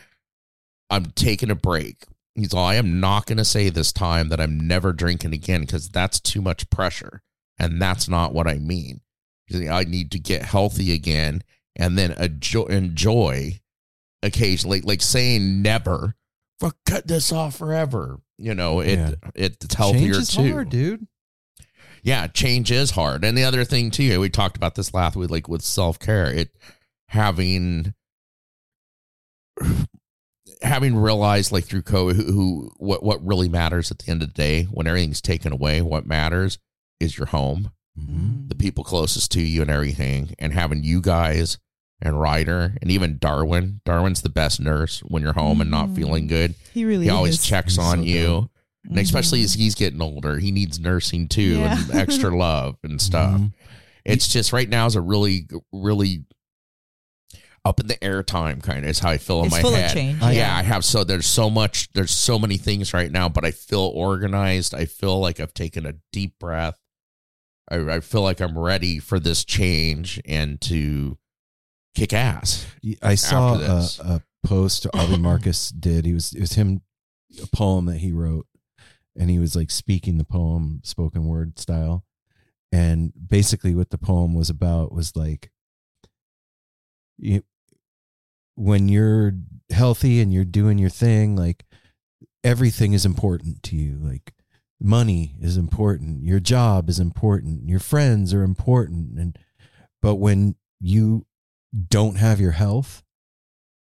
"I'm taking a break." He's all, "I am not going to say this time that I'm never drinking again because that's too much pressure, and that's not what I mean. I need to get healthy again, and then enjoy, enjoy occasionally, like saying never." Fuck, cut this off forever. You know, it Yeah. it's healthier Change is too hard, dude. yeah, change is hard. And the other thing too, we talked about this last week, like with self care, it having having realized like through COVID who, who what what really matters at the end of the day when everything's taken away, what matters is your home, Mm-hmm. the people closest to you and everything, and having you guys and Ryder and even Darwin. Darwin's the best nurse when you're home and not feeling good. He really He always is. checks He's on so you. good. And especially Mhm. as he's getting older, he needs nursing too Yeah. and extra love and stuff. Mhm. It's just right now is a really, really up in the air time kind of is how I feel in It's my full of head. change, yeah. yeah. I have so there's so much there's so many things right now, but I feel organized. I feel like I've taken a deep breath. I, I feel like I'm ready for this change and to kick ass. I saw After a, this. a post Avi Marcus did. He was it was him a poem that he wrote, and he was like speaking the poem spoken word style, and basically what the poem was about was like, you, when you're healthy and you're doing your thing, like everything is important to you, like. Money is important. Your job is important. Your friends are important. And, but when you don't have your health,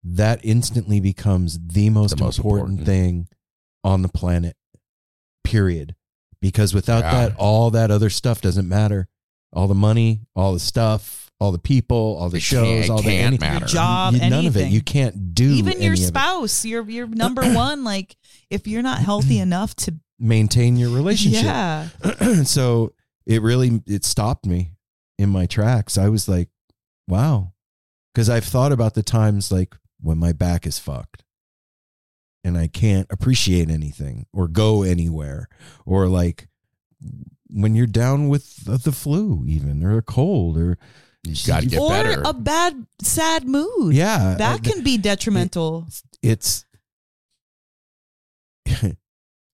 that instantly becomes the most, most important, important. thing on the planet. Period. Because without Yeah. that, all that other stuff doesn't matter. All the money, all the stuff, all the people, all the It shows, all the any, matter. Your job, you- none of it. You can't do even your any of it. spouse, your your number one. Like if you're not healthy enough to, Maintain your relationship. yeah, so it really it stopped me in my tracks. I was like, wow. Because I've thought about the times like when my back is fucked and I can't appreciate anything or go anywhere or like when you're down with the the flu even or a cold or You got to get or better. a bad sad mood. yeah uh, that I- can be detrimental. it's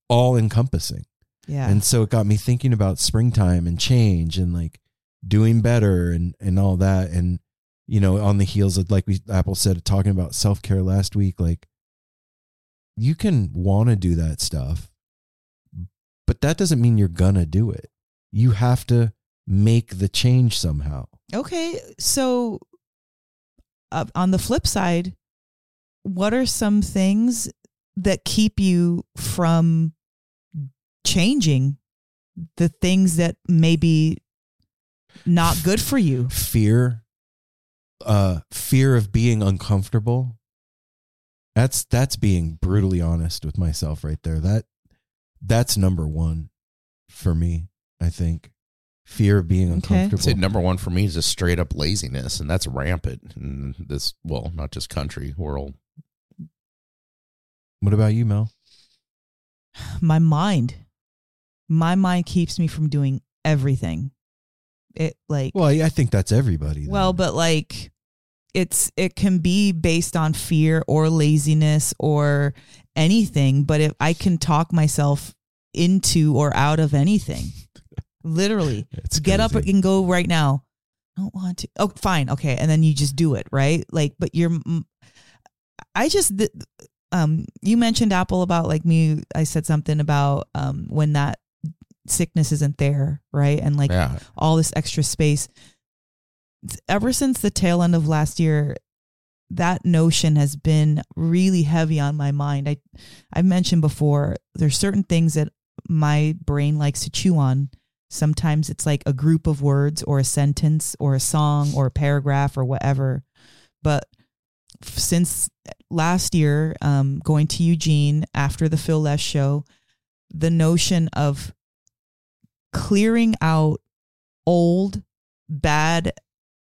all encompassing yeah, And so it got me thinking about springtime and change and like doing better and and all that and you know, on the heels of like we Apple said talking about self-care last week, like you can want to do that stuff, but that doesn't mean you're gonna do it. You have to make the change somehow. Okay, so uh, on the flip side, what are some things that keep you from changing the things that may be not good for you? Fear, uh, fear of being uncomfortable. That's that's being brutally honest with myself right there. That that's number one for me. I think fear of being Okay. uncomfortable. I'd say number one for me is just straight up laziness, and that's rampant in this. Well, not just country world. What about you, Mel? My mind, my mind keeps me from doing everything. It like Well, I I think that's everybody. then. Well, but like it's it can be based on fear or laziness or anything, but if I can talk myself into or out of anything. Literally. It's Get up and go right now. I don't want to. Oh, fine. Okay. And then you just do it, right? Like but you're I just um you mentioned Apple about like me I said something about um when that sickness isn't there, right? And like yeah, all this extra space. Ever since the tail end of last year, that notion has been really heavy on my mind. I I mentioned before there's certain things that my brain likes to chew on. Sometimes it's like a group of words or a sentence or a song or a paragraph or whatever. But since last year, um, going to Eugene after the Phil Lesh show, the notion of clearing out old bad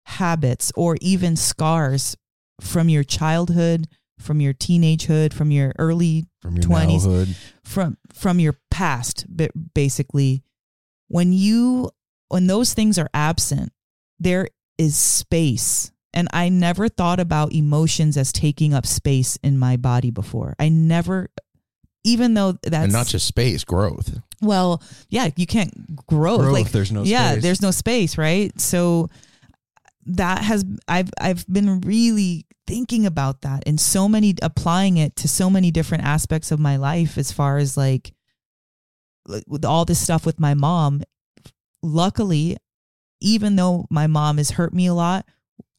habits or even scars from your childhood, from your teenagehood, from your early from your 20s. nowhood. from from your past ba- basically when you when those things are absent there is space and i never thought about emotions as taking up space in my body before i never even though that's and not just space growth. well yeah you can't grow Growth, like there's no yeah space. there's no space right so that has i've i've been really thinking about that and so many applying it to so many different aspects of my life as far as like like, with all this stuff with my mom luckily even though my mom has hurt me a lot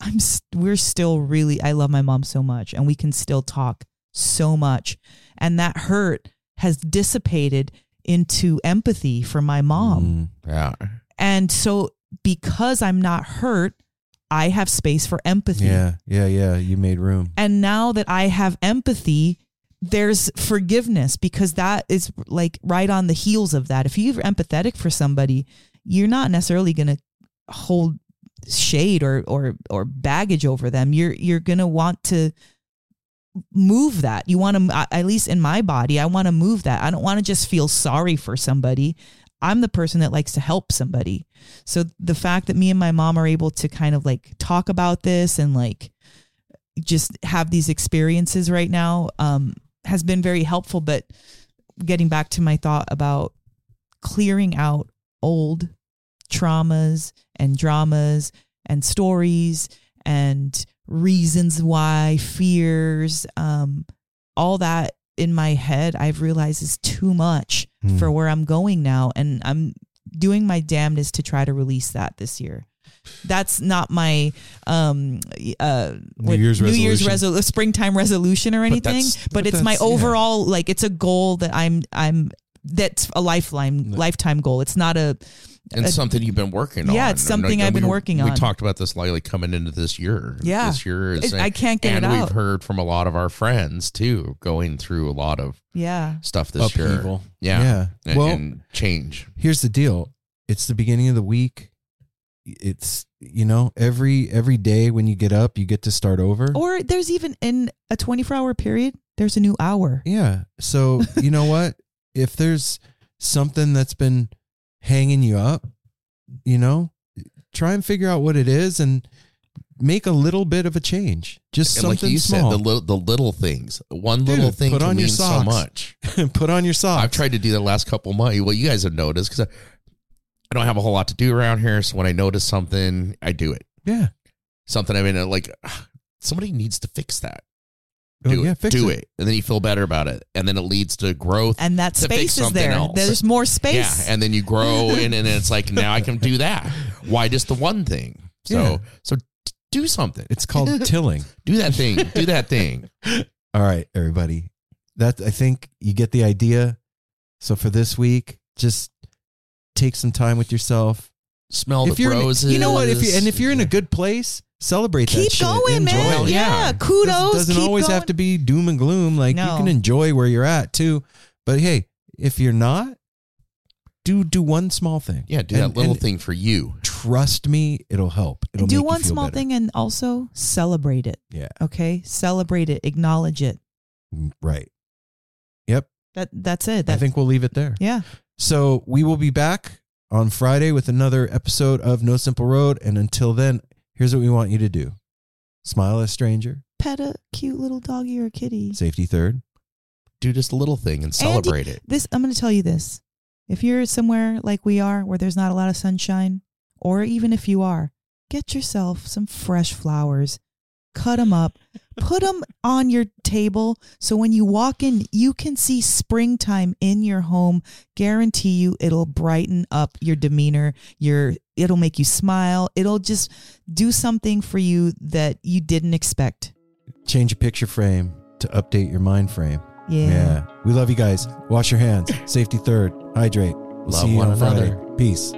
i'm st- we're still really i love my mom so much and we can still talk so much and that hurt has dissipated into empathy for my mom Mm. Yeah, and so because I'm not hurt, I have space for empathy. Yeah, yeah, yeah. You made room. And now that I have empathy, there's forgiveness because that is like right on the heels of that. If you're empathetic for somebody, you're not necessarily going to hold shade or or or baggage over them. You're you're going to want to move that. You want to at least in my body, I want to move that. I don't want to just feel sorry for somebody. I'm the person that likes to help somebody. So the fact that me and my mom are able to kind of like talk about this and like just have these experiences right now um, has been very helpful. But getting back to my thought about clearing out old traumas and dramas and stories and reasons why, fears, um, all that in my head, I've realized is too much Hmm. for where I'm going now. And I'm doing my damnedest to try to release that this year. That's not my um uh New Year's New Year's resolution. resolu- springtime resolution or anything, that's- but, but it's my that's- yeah. overall like it's a goal that I'm I'm that's a lifeline lifetime goal. It's not a and a- something you've been working on. Yeah, it's something like, I've been we- working on. We talked about this lately coming into this year. Yeah. this year is. It- I can't get and it we've heard from a lot of our friends too, going through a lot of yeah. stuff this year. Upheaval. Yeah, Yeah. And, Well- and change. Here's the deal. It's the beginning of the week. It's you know every every day when you get up, you get to start over. Or there's even in a 24 hour period, there's a new hour. Yeah. So you know what? If there's something that's been hanging you up, you know, try and figure out what it is and make a little bit of a change. Just And something like you small. said, the little the little things. One little thing put can on your mean so much. Put on your socks. I've tried to do that last couple months. Well, you guys have noticed because I, I don't have a whole lot to do around here. So when I notice something, I do it. Yeah. something. I mean, uh, like somebody needs to fix that. Oh, Do yeah, it. fix Do it. it. and then you feel better about it, and then it leads to growth. And that space is there. else. There's more space. Yeah, and then you grow, and, and it's like now I can do that. Why just the one thing? So Yeah. so do something. It's called tilling. Do that thing. Do that thing. All right, everybody. That I think you get the idea. So for this week, just take some time with yourself. Smell if the you're in- roses. you know what? If you and if you're in a good place, celebrate that Keep shit. going, Enjoy man. it. Yeah. Yeah. Kudos. doesn't, doesn't keep always going. have to be doom and gloom. Like No. you can enjoy where you're at too. But hey, if you're not, do do one small thing. yeah, do And- that little and thing for you. Trust me, it'll help. It'll do make you one feel small better. thing and also celebrate it. Yeah. Okay. Celebrate it. Acknowledge it. Mm, Right. Yep. That that's it. I think we'll leave it there. yeah. So we will be back on Friday with another episode of No Simple Road. And until then, here's what we want you to do smile at a stranger, Pet a cute little doggy or kitty. safety third. Do just a little thing and And celebrate it. This I'm going to tell you this. If you're somewhere like we are where there's not a lot of sunshine, or even if you are, get yourself some fresh flowers. Cut them up, put them on your table so when you walk in, you can see springtime in your home. Guarantee you it'll brighten up your demeanor. Your it'll make you smile. It'll just do something for you that you didn't expect. Change your picture frame to update your mind frame. Yeah. Yeah. We love you guys. Wash your hands. Safety third. Hydrate. We'll Love see you one on Friday. another. Peace.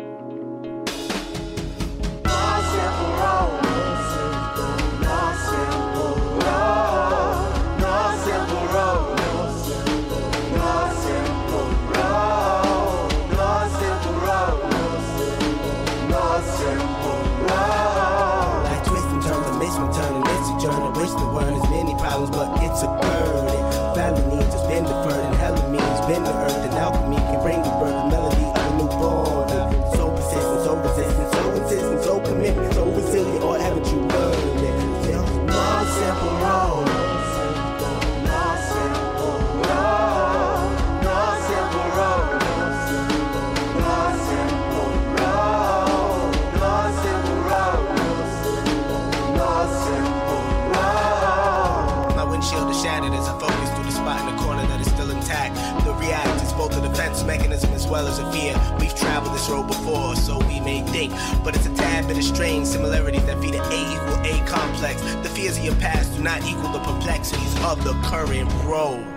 Is as I focus through the spot in the corner that is still intact. The react is both a defense mechanism as well as a fear. We've traveled this road before, so we may think, but it's a tad bit of strange similarities that feed an A equal A complex. The fears of your past do not equal the perplexities of the current road.